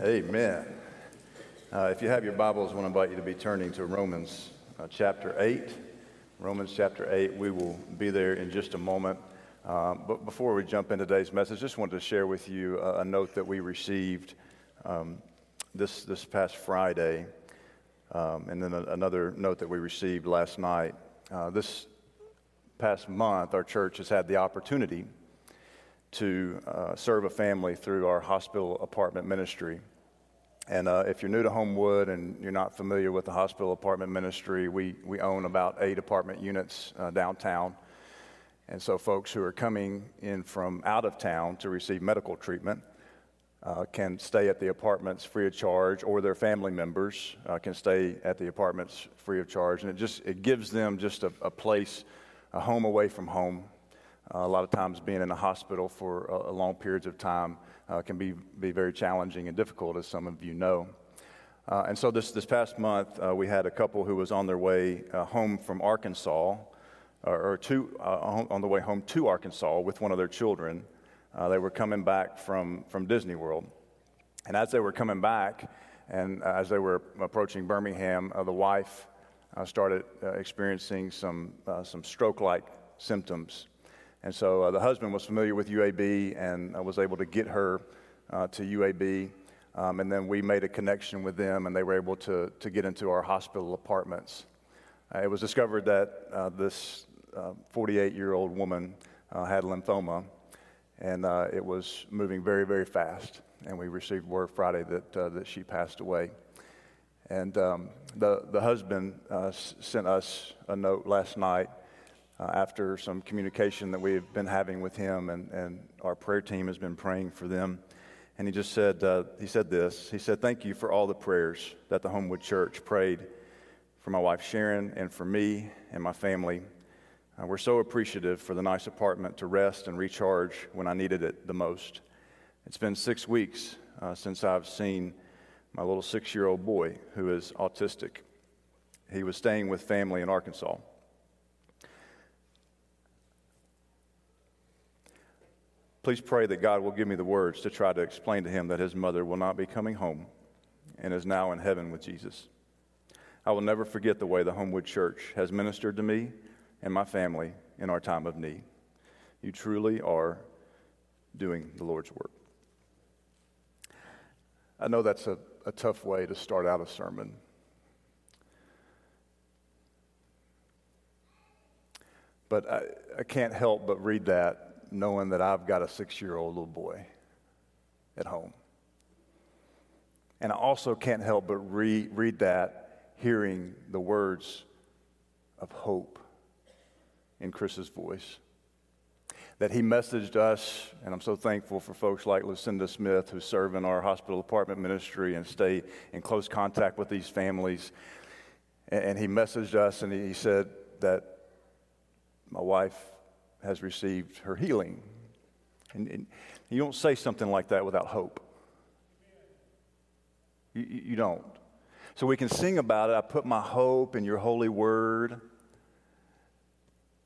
Amen. Uh, if you have your Bibles, I want to invite you to be turning to Romans uh, chapter 8. Romans chapter 8. We will be there in just a moment. Um, but before we jump into today's message, just wanted to share with you a, a note that we received um, this, this past Friday, um, and then a, another note that we received last night. Uh, this past month, our church has had the opportunity to uh, serve a family through our hospital apartment ministry. And uh, if you're new to Homewood and you're not familiar with the hospital apartment ministry, we, we own about eight apartment units uh, downtown. And so, folks who are coming in from out of town to receive medical treatment uh, can stay at the apartments free of charge, or their family members uh, can stay at the apartments free of charge. And it just it gives them just a, a place, a home away from home. Uh, a lot of times, being in a hospital for long periods of time uh, can be, be very challenging and difficult, as some of you know. Uh, and so this, this past month, uh, we had a couple who was on their way uh, home from Arkansas, or, or to, uh, on the way home to Arkansas with one of their children. Uh, they were coming back from, from Disney World. And as they were coming back, and as they were approaching Birmingham, the wife started experiencing some, some stroke like symptoms. And so uh, the husband was familiar with UAB and I was able to get her uh, to UAB. Um, and then we made a connection with them and they were able to, to get into our hospital apartments. Uh, it was discovered that uh, this 48 uh, year old woman uh, had lymphoma and it was moving very, very fast. And we received word Friday that, that she passed away. And um, the, the husband sent us a note last night uh, after some communication that we've been having with him, and, and our prayer team has been praying for them. And he just said, uh, he said this. He said, Thank you for all the prayers that the Homewood Church prayed for my wife Sharon and for me and my family. Uh, we're so appreciative for the nice apartment to rest and recharge when I needed it the most. It's been six weeks uh, since I've seen my little six year old boy who is autistic. He was staying with family in Arkansas. Please pray that God will give me the words to try to explain to him that his mother will not be coming home and is now in heaven with Jesus. I will never forget the way the Homewood Church has ministered to me and my family in our time of need. You truly are doing the Lord's work. I know that's a, a tough way to start out a sermon. But I, I can't help but read that knowing that I've got a six year old little boy at home. And I also can't help but read, read that, hearing the words of hope in Chris's voice. That he messaged us, and I'm so thankful for folks like Lucinda Smith who serve in our hospital apartment ministry and stay in close contact with these families. And he messaged us and he said that my wife has received her healing. And, and you don't say something like that without hope. You, you don't. So we can sing about it. I put my hope in your holy word.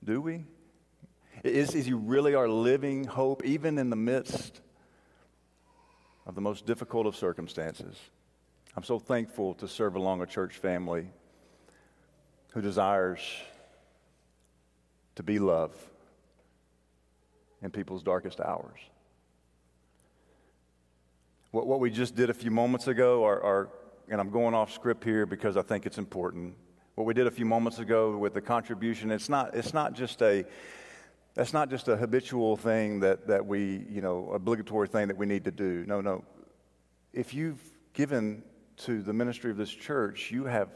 Do we? Is, is you really are living hope even in the midst of the most difficult of circumstances? I'm so thankful to serve along a church family who desires to be love in people's darkest hours. What, what we just did a few moments ago, are, are, and I'm going off script here because I think it's important. What we did a few moments ago with the contribution, it's not, it's not just a, that's not just a habitual thing that, that we, you know, obligatory thing that we need to do. No, no. If you've given to the ministry of this church, you have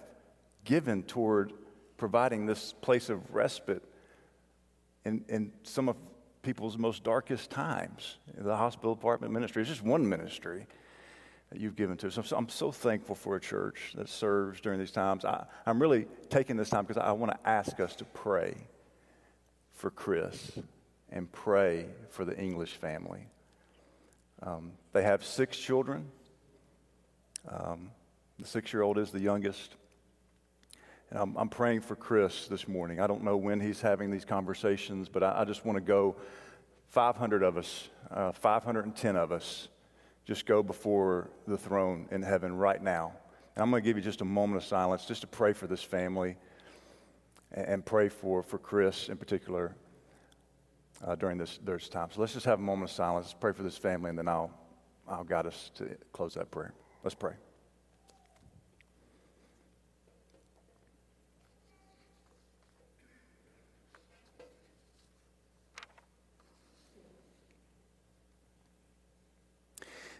given toward providing this place of respite in, in some of people's most darkest times. The hospital apartment ministry is just one ministry that you've given to. So I'm so, I'm so thankful for a church that serves during these times. I, am really taking this time because I want to ask us to pray for Chris and pray for the English family. Um, they have six children. Um, the six year old is the youngest. And I'm, I'm, praying for Chris this morning. I don't know when he's having these conversations, but I, I just want to go 500 of us, uh, 510 of us, just go before the throne in heaven right now. And I'm going to give you just a moment of silence just to pray for this family and pray for, for Chris in particular uh, during this, this time. So let's just have a moment of silence. Let's pray for this family, and then I'll, I'll guide us to close that prayer. Let's pray.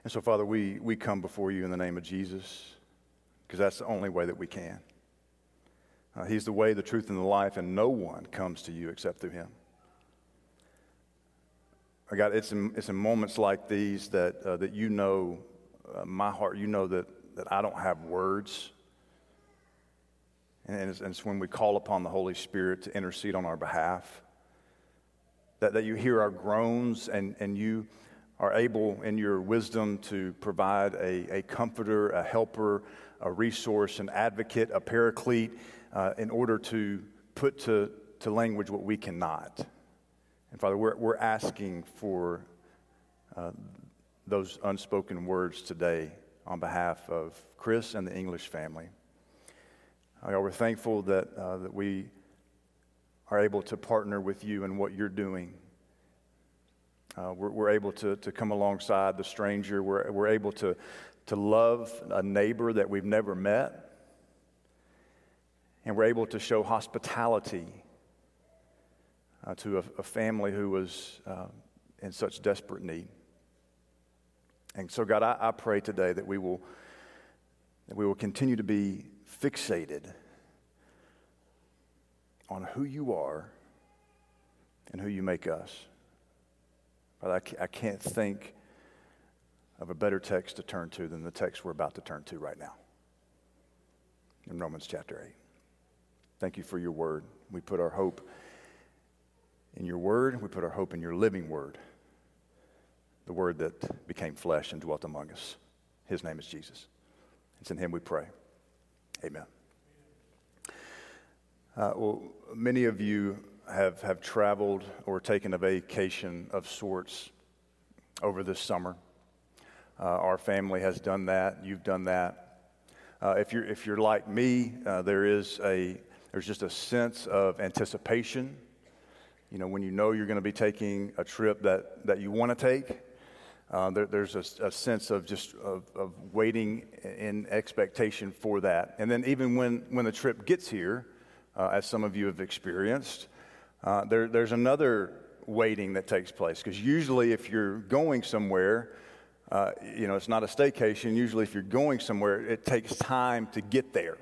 And so, Father, we, we come before you in the name of Jesus because that's the only way that we can. Uh, he's the way, the truth, and the life, and no one comes to you except through him. I got it's in, it's in moments like these that, uh, that you know uh, my heart, you know that, that I don't have words. And it's, and it's when we call upon the Holy Spirit to intercede on our behalf that, that you hear our groans and, and you are able in your wisdom to provide a, a comforter, a helper, a resource, an advocate, a paraclete uh, in order to put to, to language what we cannot. And Father, we're, we're asking for uh, those unspoken words today on behalf of Chris and the English family. Uh, we're thankful that, uh, that we are able to partner with you in what you're doing uh, we're, we're, able to, to come alongside the stranger. We're, we're able to, to love a neighbor that we've never met. And we're able to show hospitality uh, to a, a, family who was uh, in such desperate need. And so, God, I, I pray today that we will, that we will continue to be fixated on who you are and who you make us. I can't think of a better text to turn to than the text we're about to turn to right now in Romans chapter 8. Thank you for your word. We put our hope in your word, we put our hope in your living word, the word that became flesh and dwelt among us. His name is Jesus. It's in him we pray. Amen. Uh, well, many of you have, have traveled or taken a vacation of sorts over this summer. Uh, our family has done that. You've done that. Uh, if, you're, if you're like me, uh, there is a, there's just a sense of anticipation. You know, when you know you're going to be taking a trip that, that you want to take, uh, there, there's a, a, sense of just of, of waiting in expectation for that. And then even when, when the trip gets here, uh, as some of you have experienced, uh, there, there's another waiting that takes place because usually if you're going somewhere, uh, you know, it's not a staycation. Usually, if you're going somewhere, it takes time to get there.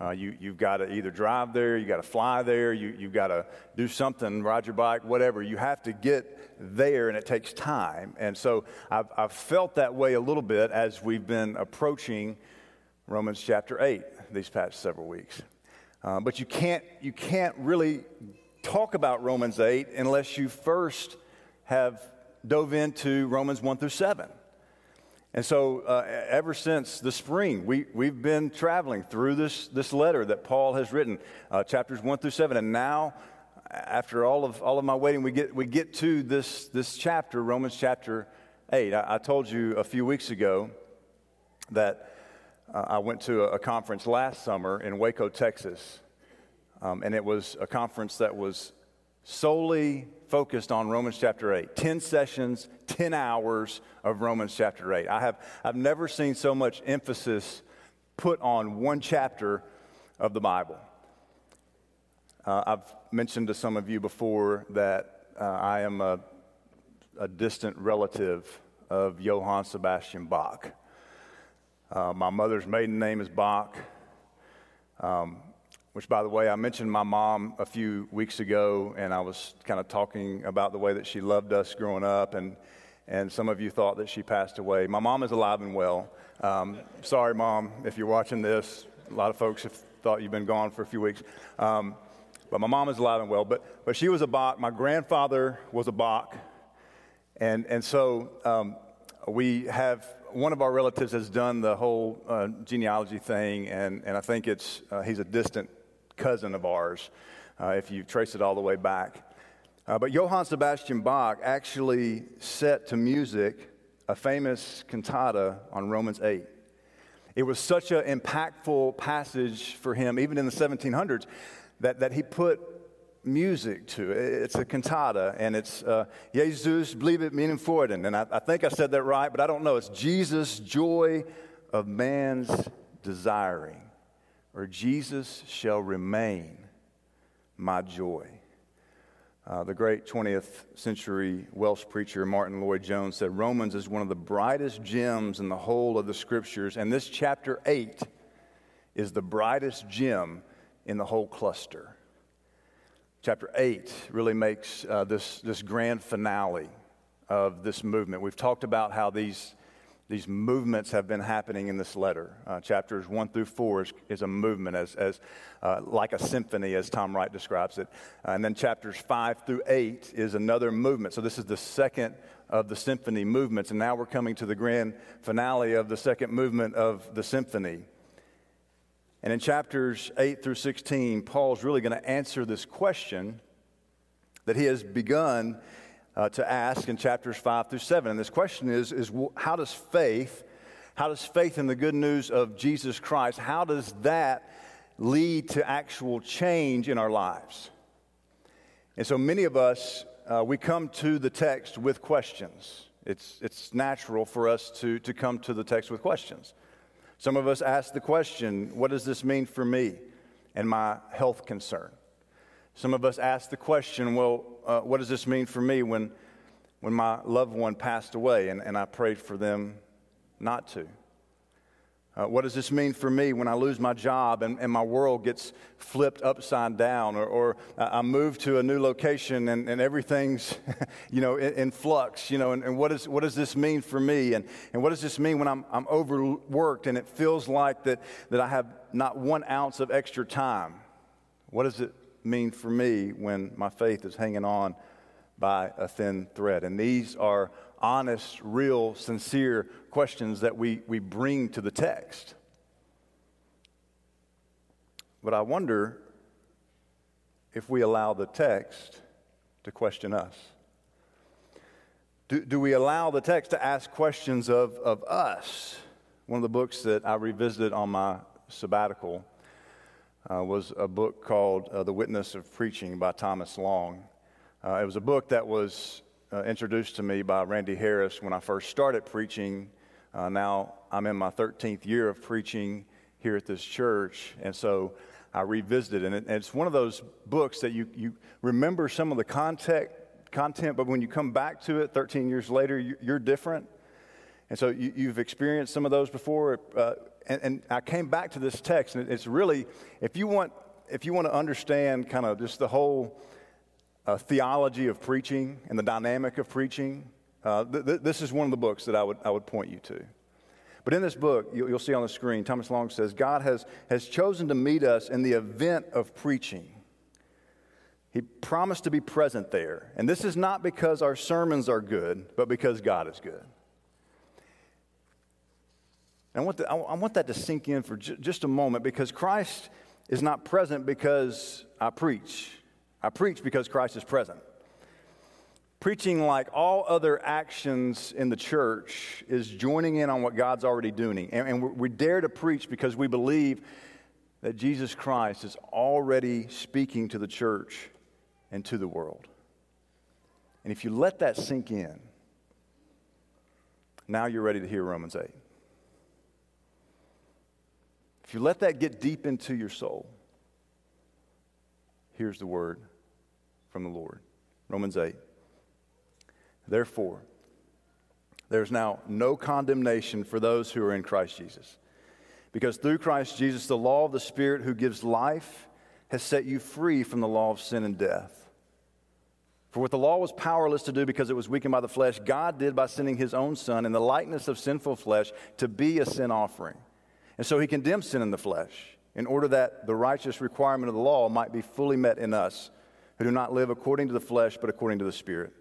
Uh, you, you've got to either drive there, you've got to fly there, you, you've got to do something, ride your bike, whatever. You have to get there, and it takes time. And so I've, I've felt that way a little bit as we've been approaching Romans chapter 8 these past several weeks. Uh, but you can't, you can't really talk about Romans 8 unless you first have dove into Romans 1 through 7. And so, uh, ever since the spring, we, we've been traveling through this, this letter that Paul has written, uh, chapters 1 through 7. And now, after all of, all of my waiting, we get, we get to this, this chapter, Romans chapter 8. I, I told you a few weeks ago that uh, I went to a, a conference last summer in Waco, Texas. Um, and it was a conference that was solely focused on Romans chapter 8. 10 sessions, 10 hours of Romans chapter 8. I have, I've never seen so much emphasis put on one chapter of the Bible. Uh, I've mentioned to some of you before that uh, I am a, a, distant relative of Johann Sebastian Bach. Uh, my mother's maiden name is Bach. Um, which, by the way, I mentioned my mom a few weeks ago, and I was kind of talking about the way that she loved us growing up, and, and some of you thought that she passed away. My mom is alive and well. Um, sorry, mom, if you're watching this. A lot of folks have thought you've been gone for a few weeks. Um, but my mom is alive and well. But, but she was a Bach. My grandfather was a Bach. And, and so um, we have one of our relatives has done the whole uh, genealogy thing, and, and I think it's uh, he's a distant cousin of ours, uh, if you trace it all the way back. Uh, but Johann Sebastian Bach actually set to music a famous cantata on Romans 8. It was such an impactful passage for him, even in the 1700s, that, that he put music to it. It's a cantata, and it's uh, Jesus bleibet meaning Freuden. And I, I think I said that right, but I don't know. It's Jesus' joy of man's desiring, or Jesus shall remain my joy. Uh, the great 20th century Welsh preacher Martyn Lloyd-Jones said Romans is one of the brightest gems in the whole of the scriptures, and this chapter 8 is the brightest gem in the whole cluster. Chapter 8 really makes uh, this, this grand finale of this movement. We've talked about how these these movements have been happening in this letter. Uh, chapters 1 through 4 is, is a movement, as, as, uh, like a symphony, as Tom Wright describes it. Uh, and then chapters 5 through 8 is another movement. So this is the second of the symphony movements. And now we're coming to the grand finale of the second movement of the symphony. And in chapters 8 through 16, Paul's really going to answer this question that he has begun uh, to ask in chapters 5 through 7. And this question is, is how does faith, how does faith in the good news of Jesus Christ, how does that lead to actual change in our lives? And so many of us, uh, we come to the text with questions. It's, it's natural for us to, to come to the text with questions. Some of us ask the question, what does this mean for me and my health concern? Some of us ask the question, well, uh, what does this mean for me when, when my loved one passed away and, and I prayed for them not to? Uh, what does this mean for me when I lose my job and, and my world gets flipped upside down? Or, or I move to a new location and, and everything's, you know, in, in, flux, you know, and, and what, is, what does this mean for me? And, and what does this mean when I'm, I'm overworked and it feels like that, that I have not one ounce of extra time? What does it mean for me when my faith is hanging on by a thin thread? And these are honest, real, sincere questions that we, we bring to the text. But I wonder if we allow the text to question us. Do, do we allow the text to ask questions of, of us? One of the books that I revisited on my sabbatical uh, was a book called uh, The Witness of Preaching by Thomas Long. Uh, it was a book that was uh, introduced to me by Randy Harris when I first started preaching. Uh, now I'm in my 13th year of preaching here at this church, and so I revisited it. And it's one of those books that you, you remember some of the content, content, but when you come back to it 13 years later, you're different. And so you, have experienced some of those before. Uh, and, and I came back to this text, and it's really, if you want, if you want to understand kind of just the whole uh, theology of preaching and the dynamic of preaching, uh, th- th- this is one of the books that I would, I would point you to. But in this book, you'll, you'll see on the screen, Thomas Long says, God has, has chosen to meet us in the event of preaching. He promised to be present there. And this is not because our sermons are good, but because God is good. I want, the, I want that to sink in for just a moment because Christ is not present because I preach. I preach because Christ is present. Preaching, like all other actions in the church, is joining in on what God's already doing. And, and we dare to preach because we believe that Jesus Christ is already speaking to the church and to the world. And if you let that sink in, now you're ready to hear Romans 8. If you let that get deep into your soul, here's the word from the Lord Romans 8. Therefore, there's now no condemnation for those who are in Christ Jesus. Because through Christ Jesus, the law of the Spirit who gives life has set you free from the law of sin and death. For what the law was powerless to do because it was weakened by the flesh, God did by sending his own Son in the likeness of sinful flesh to be a sin offering. And so he condemned sin in the flesh in order that the righteous requirement of the law might be fully met in us who do not live according to the flesh, but according to the Spirit.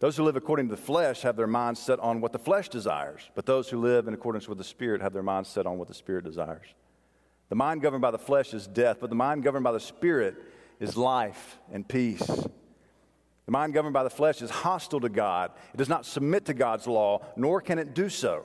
Those who live according to the flesh have their minds set on what the flesh desires, but those who live in accordance with the Spirit have their minds set on what the Spirit desires. The mind governed by the flesh is death, but the mind governed by the Spirit is life and peace. The mind governed by the flesh is hostile to God. It does not submit to God's law, nor can it do so.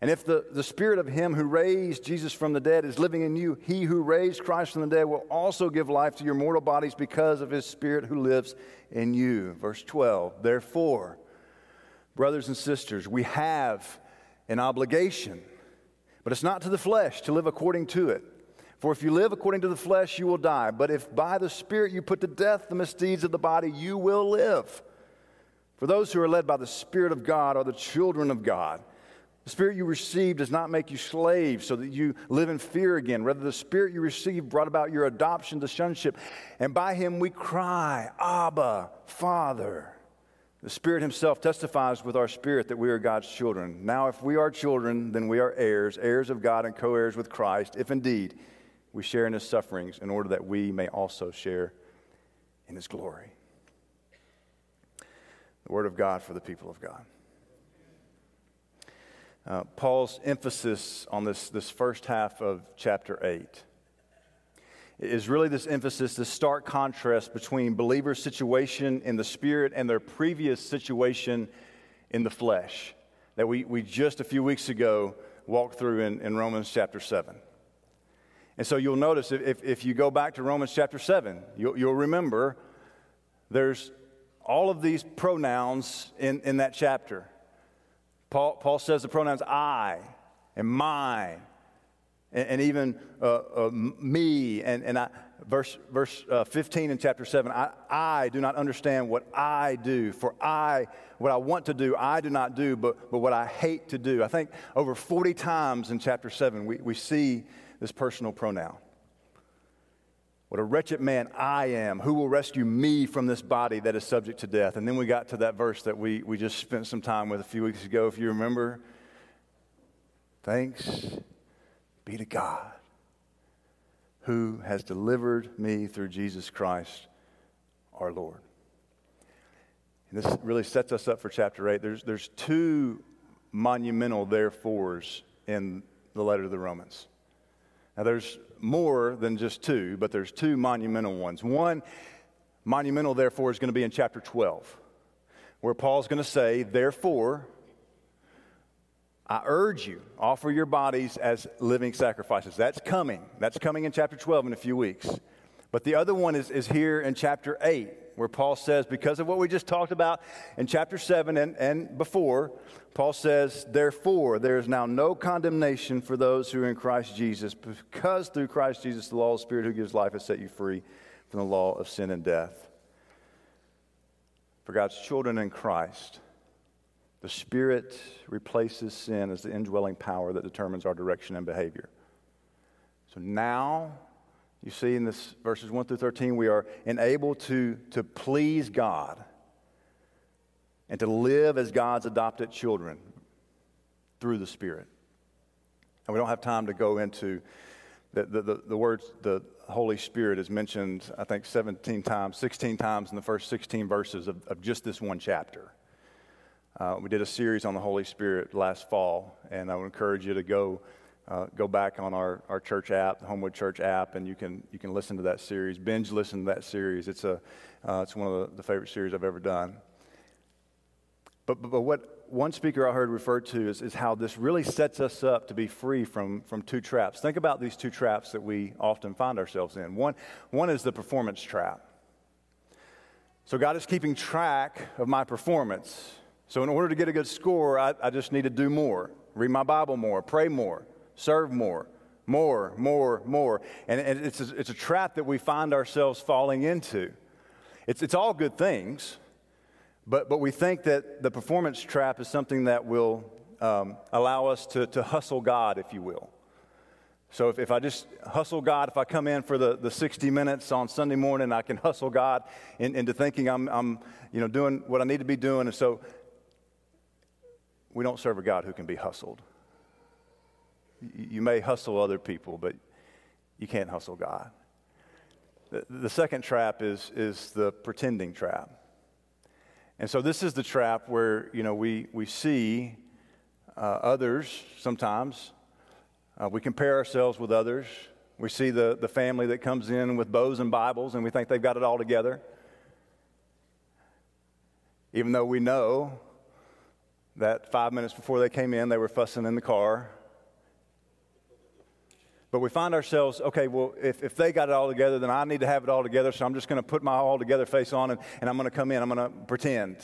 And if the, the Spirit of Him who raised Jesus from the dead is living in you, He who raised Christ from the dead will also give life to your mortal bodies because of His Spirit who lives in you. Verse 12. Therefore, brothers and sisters, we have an obligation, but it's not to the flesh to live according to it. For if you live according to the flesh, you will die. But if by the Spirit you put to death the misdeeds of the body, you will live. For those who are led by the Spirit of God are the children of God. The Spirit you received does not make you slaves so that you live in fear again. Rather, the Spirit you received brought about your adoption to sonship. And by him we cry, Abba, Father. The Spirit Himself testifies with our spirit that we are God's children. Now, if we are children, then we are heirs, heirs of God and co heirs with Christ, if indeed we share in His sufferings, in order that we may also share in His glory. The Word of God for the people of God. Uh, Paul's emphasis on this, this first half of chapter 8 is really this emphasis, this stark contrast between believers' situation in the spirit and their previous situation in the flesh that we, we just a few weeks ago walked through in, in Romans chapter 7. And so you'll notice if, if you go back to Romans chapter 7, you'll, you'll remember there's all of these pronouns in, in that chapter. Paul, Paul says the pronouns I and mine and, and even uh, uh, me. And, and I, verse, verse uh, 15 in chapter 7 I, I do not understand what I do, for I, what I want to do, I do not do, but, but what I hate to do. I think over 40 times in chapter 7 we, we see this personal pronoun. What a wretched man I am. Who will rescue me from this body that is subject to death? And then we got to that verse that we, we just spent some time with a few weeks ago, if you remember. Thanks be to God who has delivered me through Jesus Christ our Lord. And this really sets us up for chapter 8. There's, there's two monumental therefores in the letter to the Romans. Now, there's more than just two, but there's two monumental ones. One monumental, therefore, is going to be in chapter 12, where Paul's going to say, Therefore, I urge you, offer your bodies as living sacrifices. That's coming. That's coming in chapter 12 in a few weeks. But the other one is, is here in chapter 8, where Paul says, because of what we just talked about in chapter 7 and, and before, Paul says, Therefore, there is now no condemnation for those who are in Christ Jesus, because through Christ Jesus, the law of the Spirit who gives life has set you free from the law of sin and death. For God's children in Christ, the Spirit replaces sin as the indwelling power that determines our direction and behavior. So now, you see in this verses 1 through 13, we are enabled to, to please God and to live as God's adopted children through the Spirit. And we don't have time to go into the, the, the, the words, the Holy Spirit is mentioned, I think, 17 times, 16 times in the first 16 verses of, of just this one chapter. Uh, we did a series on the Holy Spirit last fall, and I would encourage you to go. Uh, go back on our, our church app, the Homewood Church app, and you can, you can listen to that series. Binge listen to that series. It's, a, uh, it's one of the, the favorite series I've ever done. But, but, but, what one speaker I heard referred to is, is how this really sets us up to be free from, from two traps. Think about these two traps that we often find ourselves in. One, one is the performance trap. So God is keeping track of my performance. So in order to get a good score, I, I just need to do more, read my Bible more, pray more, serve more, more, more, more. And, and it's, a, it's a trap that we find ourselves falling into. It's, it's all good things. But, but we think that the performance trap is something that will um, allow us to, to hustle God, if you will. So if, if I just hustle God, if I come in for the, the 60 minutes on Sunday morning, I can hustle God in, into thinking I'm, I'm you know, doing what I need to be doing. And so we don't serve a God who can be hustled. You may hustle other people, but you can't hustle God. The, the second trap is, is the pretending trap. And so this is the trap where, you know, we, we see uh, others sometimes. Uh, we compare ourselves with others. We see the, the family that comes in with bows and Bibles and we think they've got it all together. Even though we know that five minutes before they came in, they were fussing in the car. But we find ourselves, okay, well, if, if they got it all together, then I need to have it all together, so I'm just going to put my all together face on and, and I'm going to come in, I'm going to pretend.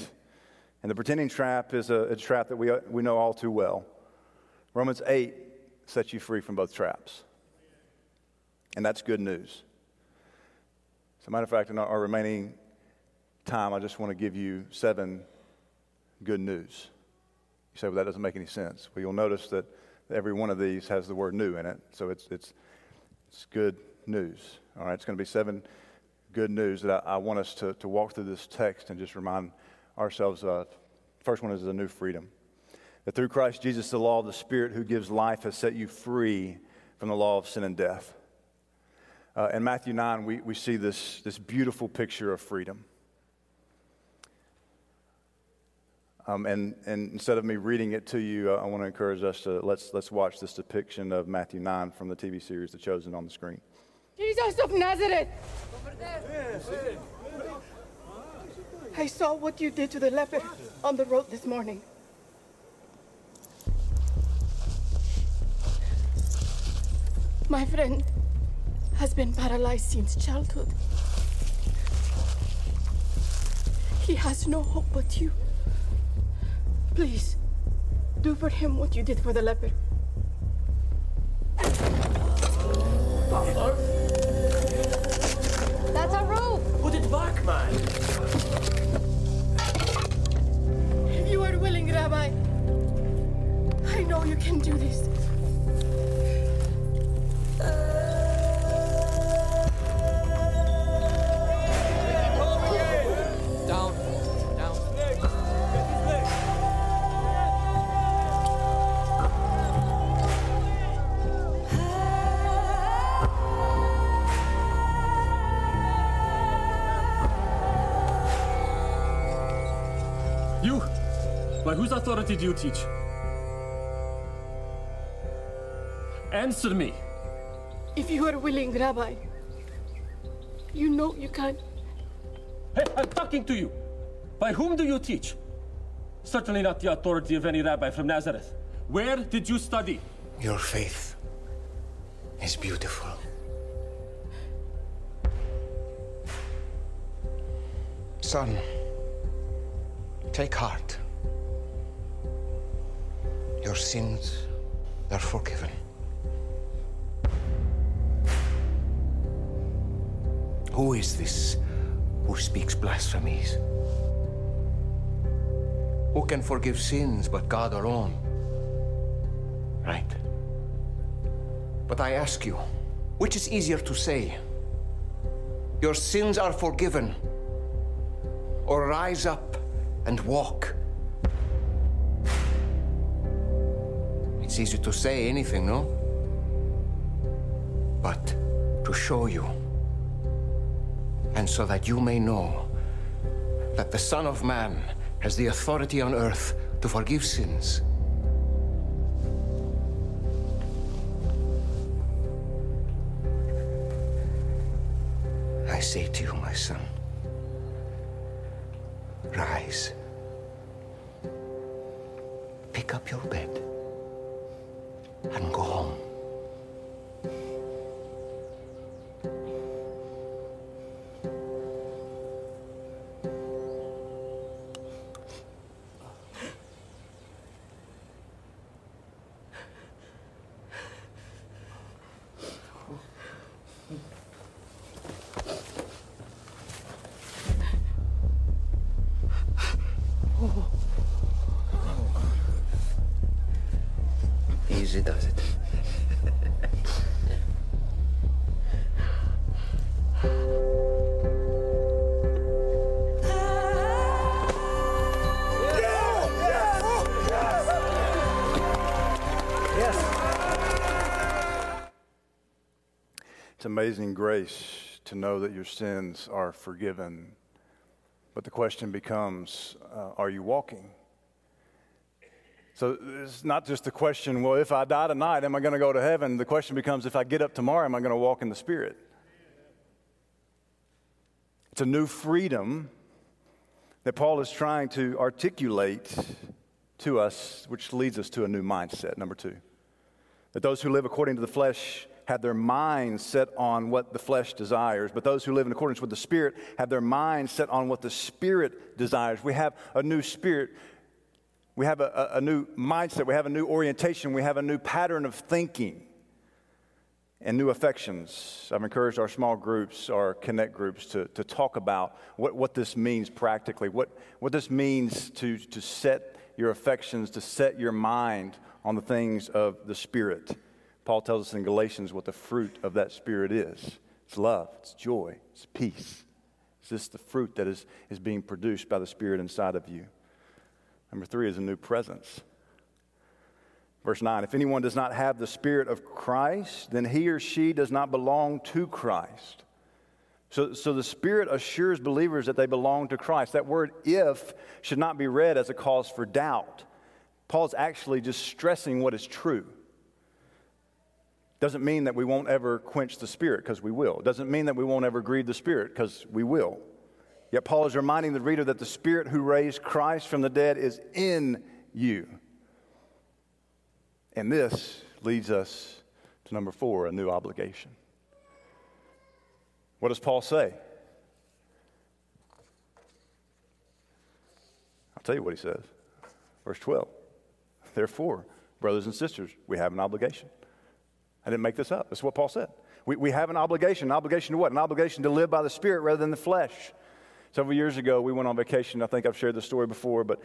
And the pretending trap is a, a trap that we, we know all too well. Romans 8 sets you free from both traps. And that's good news. As a matter of fact, in our remaining time, I just want to give you seven good news. You say, well, that doesn't make any sense. Well, you'll notice that every one of these has the word new in it. So it's, it's, it's good news. All right, it's going to be seven good news that I, I want us to, to walk through this text and just remind ourselves of. First one is a new freedom. That through Christ Jesus, the law of the Spirit who gives life has set you free from the law of sin and death. Uh, in Matthew 9, we, we see this, this beautiful picture of freedom. Um, and, and instead of me reading it to you, uh, I want to encourage us to let's, let's watch this depiction of Matthew 9 from the TV series The Chosen on the screen. Jesus of Nazareth! I saw what you did to the leper on the road this morning. My friend has been paralyzed since childhood. He has no hope but you. Please, do for him what you did for the leper. That's a rope! Put it back, man! If you are willing, Rabbi, I know you can do this. Whose authority do you teach? Answer me. If you are willing, Rabbi, you know you can. Hey, I'm talking to you. By whom do you teach? Certainly not the authority of any rabbi from Nazareth. Where did you study? Your faith is beautiful. Son, take heart. Your sins are forgiven. Who is this who speaks blasphemies? Who can forgive sins but God alone? Right. But I ask you, which is easier to say? Your sins are forgiven, or rise up and walk? It's easy to say anything, no? But to show you, and so that you may know that the Son of Man has the authority on earth to forgive sins. I say to you, my son, rise. Pick up your bed and go home. Amazing grace to know that your sins are forgiven. But the question becomes uh, are you walking? So it's not just the question, well, if I die tonight, am I going to go to heaven? The question becomes, if I get up tomorrow, am I going to walk in the Spirit? It's a new freedom that Paul is trying to articulate to us, which leads us to a new mindset, number two. That those who live according to the flesh have their minds set on what the flesh desires, but those who live in accordance with the Spirit have their minds set on what the Spirit desires. We have a new spirit. We have a, a, a new mindset. We have a new orientation. We have a new pattern of thinking and new affections. I've encouraged our small groups, our connect groups, to, to talk about what, what this means practically, what, what this means to, to set your affections, to set your mind on the things of the Spirit. Paul tells us in Galatians what the fruit of that Spirit is it's love, it's joy, it's peace. It's just the fruit that is, is being produced by the Spirit inside of you. Number three is a new presence. Verse 9 If anyone does not have the Spirit of Christ, then he or she does not belong to Christ. So, so the Spirit assures believers that they belong to Christ. That word if should not be read as a cause for doubt. Paul's actually just stressing what is true. Doesn't mean that we won't ever quench the Spirit, because we will. Doesn't mean that we won't ever grieve the Spirit, because we will. Yet Paul is reminding the reader that the Spirit who raised Christ from the dead is in you. And this leads us to number four a new obligation. What does Paul say? I'll tell you what he says. Verse 12. Therefore, brothers and sisters, we have an obligation. I didn't make this up. That's what Paul said. We, we have an obligation. An obligation to what? An obligation to live by the Spirit rather than the flesh. Several years ago, we went on vacation. I think I've shared this story before, but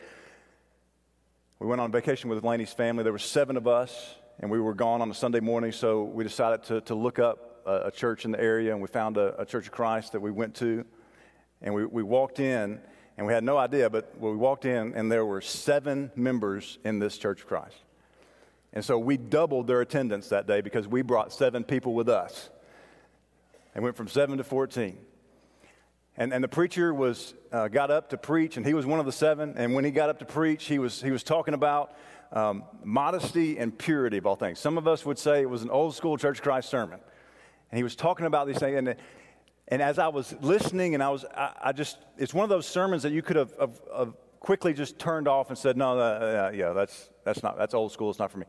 we went on vacation with Laney's family. There were seven of us, and we were gone on a Sunday morning, so we decided to, to look up a, a church in the area, and we found a, a, Church of Christ that we went to. And we, we walked in, and we had no idea, but we walked in, and there were seven members in this Church of Christ. And so we doubled their attendance that day because we brought seven people with us. And went from seven to 14. And, and the preacher was, uh, got up to preach, and he was one of the seven. And when he got up to preach, he was, he was talking about um, modesty and purity of all things. Some of us would say it was an old school Church Christ sermon. And he was talking about these things. And, and as I was listening, and I was, I, I just, it's one of those sermons that you could have, have, have quickly just turned off and said, no, uh, yeah, that's, that's not, that's old school. It's not for me.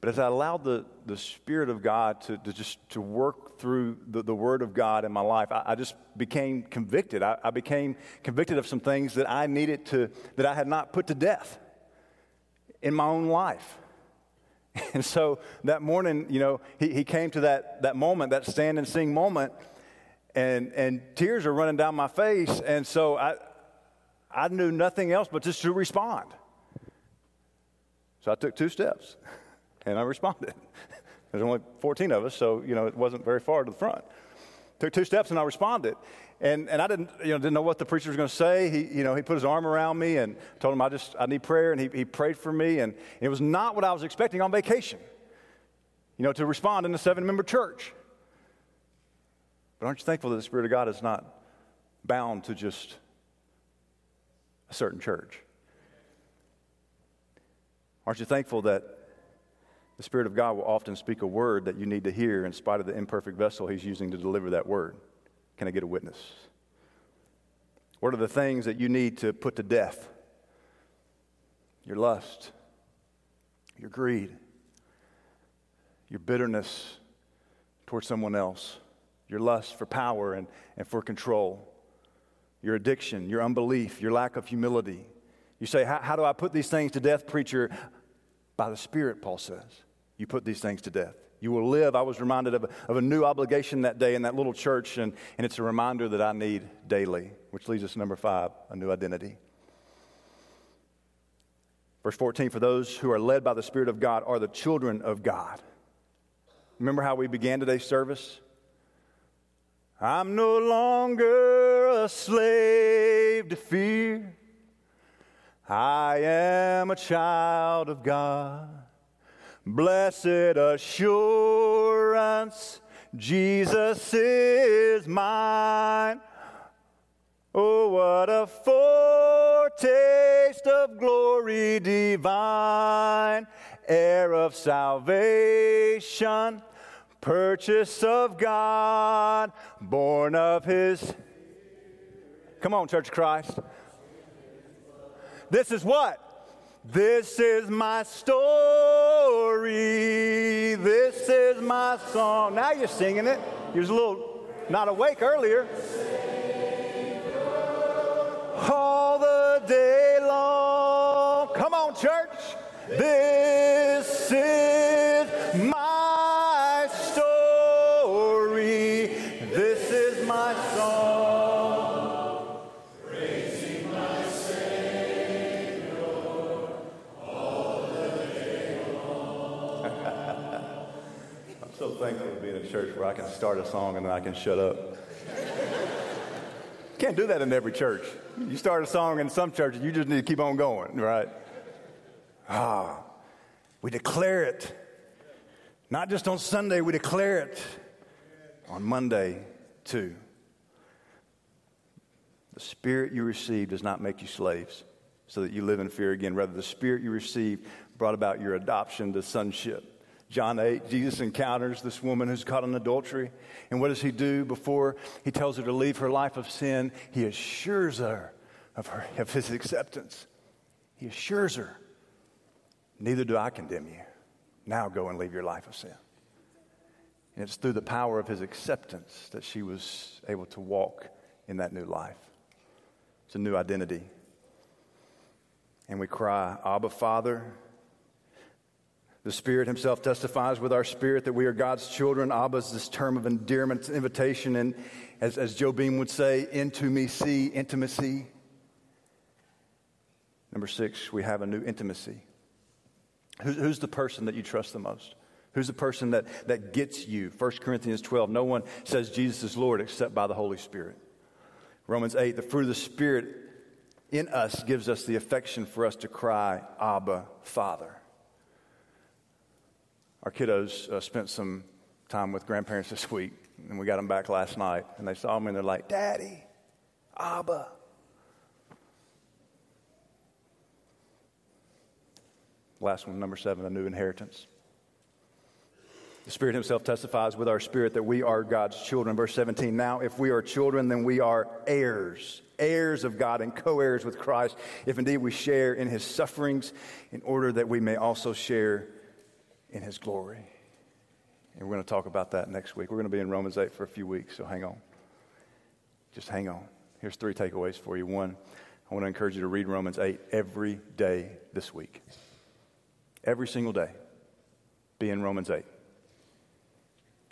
But as I allowed the, the Spirit of God to, to just to work through the, the Word of God in my life, I, I just became convicted. I, I, became convicted of some things that I needed to, that I had not put to death in my own life. And so that morning, you know, he, he came to that, that moment, that stand and sing moment, and, and tears are running down my face. And so I, I knew nothing else but just to respond. So I took two steps. And I responded. There's only 14 of us, so, you know, it wasn't very far to the front. Took two steps and I responded. And, and I didn't, you know, didn't know what the preacher was going to say. He, you know, he put his arm around me and told him I just, I need prayer. And he, he prayed for me. And it was not what I was expecting on vacation, you know, to respond in a seven member church. But aren't you thankful that the Spirit of God is not bound to just certain church? Aren't you thankful that the Spirit of God will often speak a word that you need to hear in spite of the imperfect vessel He's using to deliver that word. Can I get a witness? What are the things that you need to put to death? Your lust, your greed, your bitterness towards someone else, your lust for power and, and for control, your addiction, your unbelief, your lack of humility. You say, How do I put these things to death, preacher? By the Spirit, Paul says, you put these things to death. You will live. I was reminded of a, of a new obligation that day in that little church, and, and it's a reminder that I need daily, which leads us to number five a new identity. Verse 14 For those who are led by the Spirit of God are the children of God. Remember how we began today's service? I'm no longer a slave to fear. I am a child of God. Blessed assurance, Jesus is mine. Oh, what a foretaste of glory divine, heir of salvation, purchase of God, born of his. Come on, Church of Christ. This is what? This is my story. This is my song. Now you're singing it. You was a little not awake earlier. All the day long. Come on, church. This is where I can start a song and then I can shut up. Can't do that in every church. You start a song in some churches, you just need to keep on going, right? Ah, we declare it. Not just on Sunday, we declare it on Monday too. The spirit you received does not make you slaves so that you live in fear again. Rather, the spirit you received brought about your adoption to sonship. John 8, Jesus encounters this woman who's caught in adultery. And what does he do before he tells her to leave her life of sin? He assures her of, her, of his acceptance. He assures her, Neither do I condemn you. Now go and leave your life of sin. And it's through the power of his acceptance that she was able to walk in that new life. It's a new identity. And we cry, Abba, Father. The Spirit Himself testifies with our spirit that we are God's children. Abba is this term of endearment, invitation, and as, as Joe Beam would say, into me, see intimacy. Number six, we have a new intimacy. Who's, who's the person that you trust the most? Who's the person that, that gets you? 1 Corinthians 12, no one says Jesus is Lord except by the Holy Spirit. Romans 8, the fruit of the Spirit in us gives us the affection for us to cry, Abba, Father. Our kiddos uh, spent some time with grandparents this week, and we got them back last night, and they saw me and they're like, Daddy, Abba. Last one, number seven, a new inheritance. The Spirit Himself testifies with our spirit that we are God's children. Verse 17 Now, if we are children, then we are heirs, heirs of God and co heirs with Christ, if indeed we share in His sufferings, in order that we may also share in His glory. And we're going to talk about that next week. We're going to be in Romans 8 for a few weeks, so hang on. Just hang on. Here's three takeaways for you. One, I want to encourage you to read Romans 8 every day this week. Every single day. Be in Romans 8.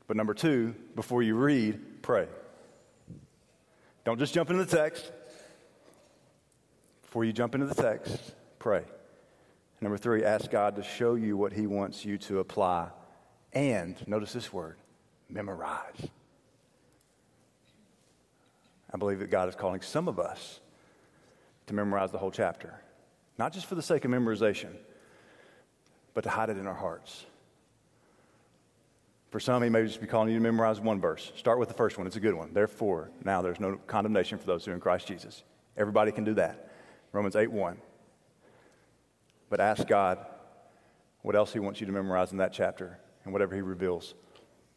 But number two, before you read, pray. Don't just jump into the text. Before you jump into the text, pray. Number three, ask God to show you what He wants you to apply. And, notice this word, memorize. I believe that God is calling some of us to memorize the whole chapter, not just for the sake of memorization, but to hide it in our hearts. For some, he may just be calling you to memorize one verse. Start with the first one, it's a good one. Therefore, now there's no condemnation for those who are in Christ Jesus. Everybody can do that. Romans 8 1. But ask God what else he wants you to memorize in that chapter, and whatever he reveals,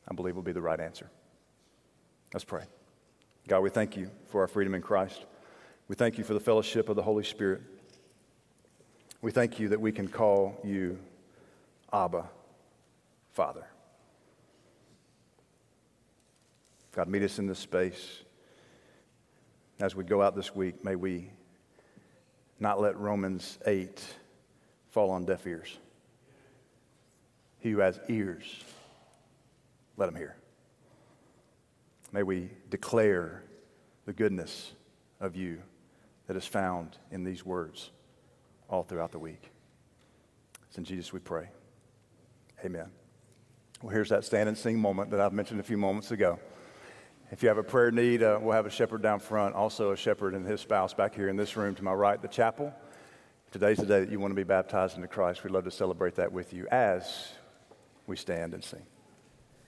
I believe will be the right answer. Let's pray. God, we thank you for our freedom in Christ. We thank you for the fellowship of the Holy Spirit. We thank you that we can call you Abba, Father. God, meet us in this space. As we go out this week, may we not let Romans 8 fall on deaf ears. He who has ears, let him hear. May we declare the goodness of you that is found in these words all throughout the week. It's in Jesus we pray. Amen. Well, here's that stand and sing moment that I've mentioned a few moments ago. If you have a prayer need, uh, we'll have a shepherd down front, also a shepherd and his spouse back here in this room to my right, the chapel. Today's the day that you want to be baptized into Christ. We'd love to celebrate that with you as we stand and sing.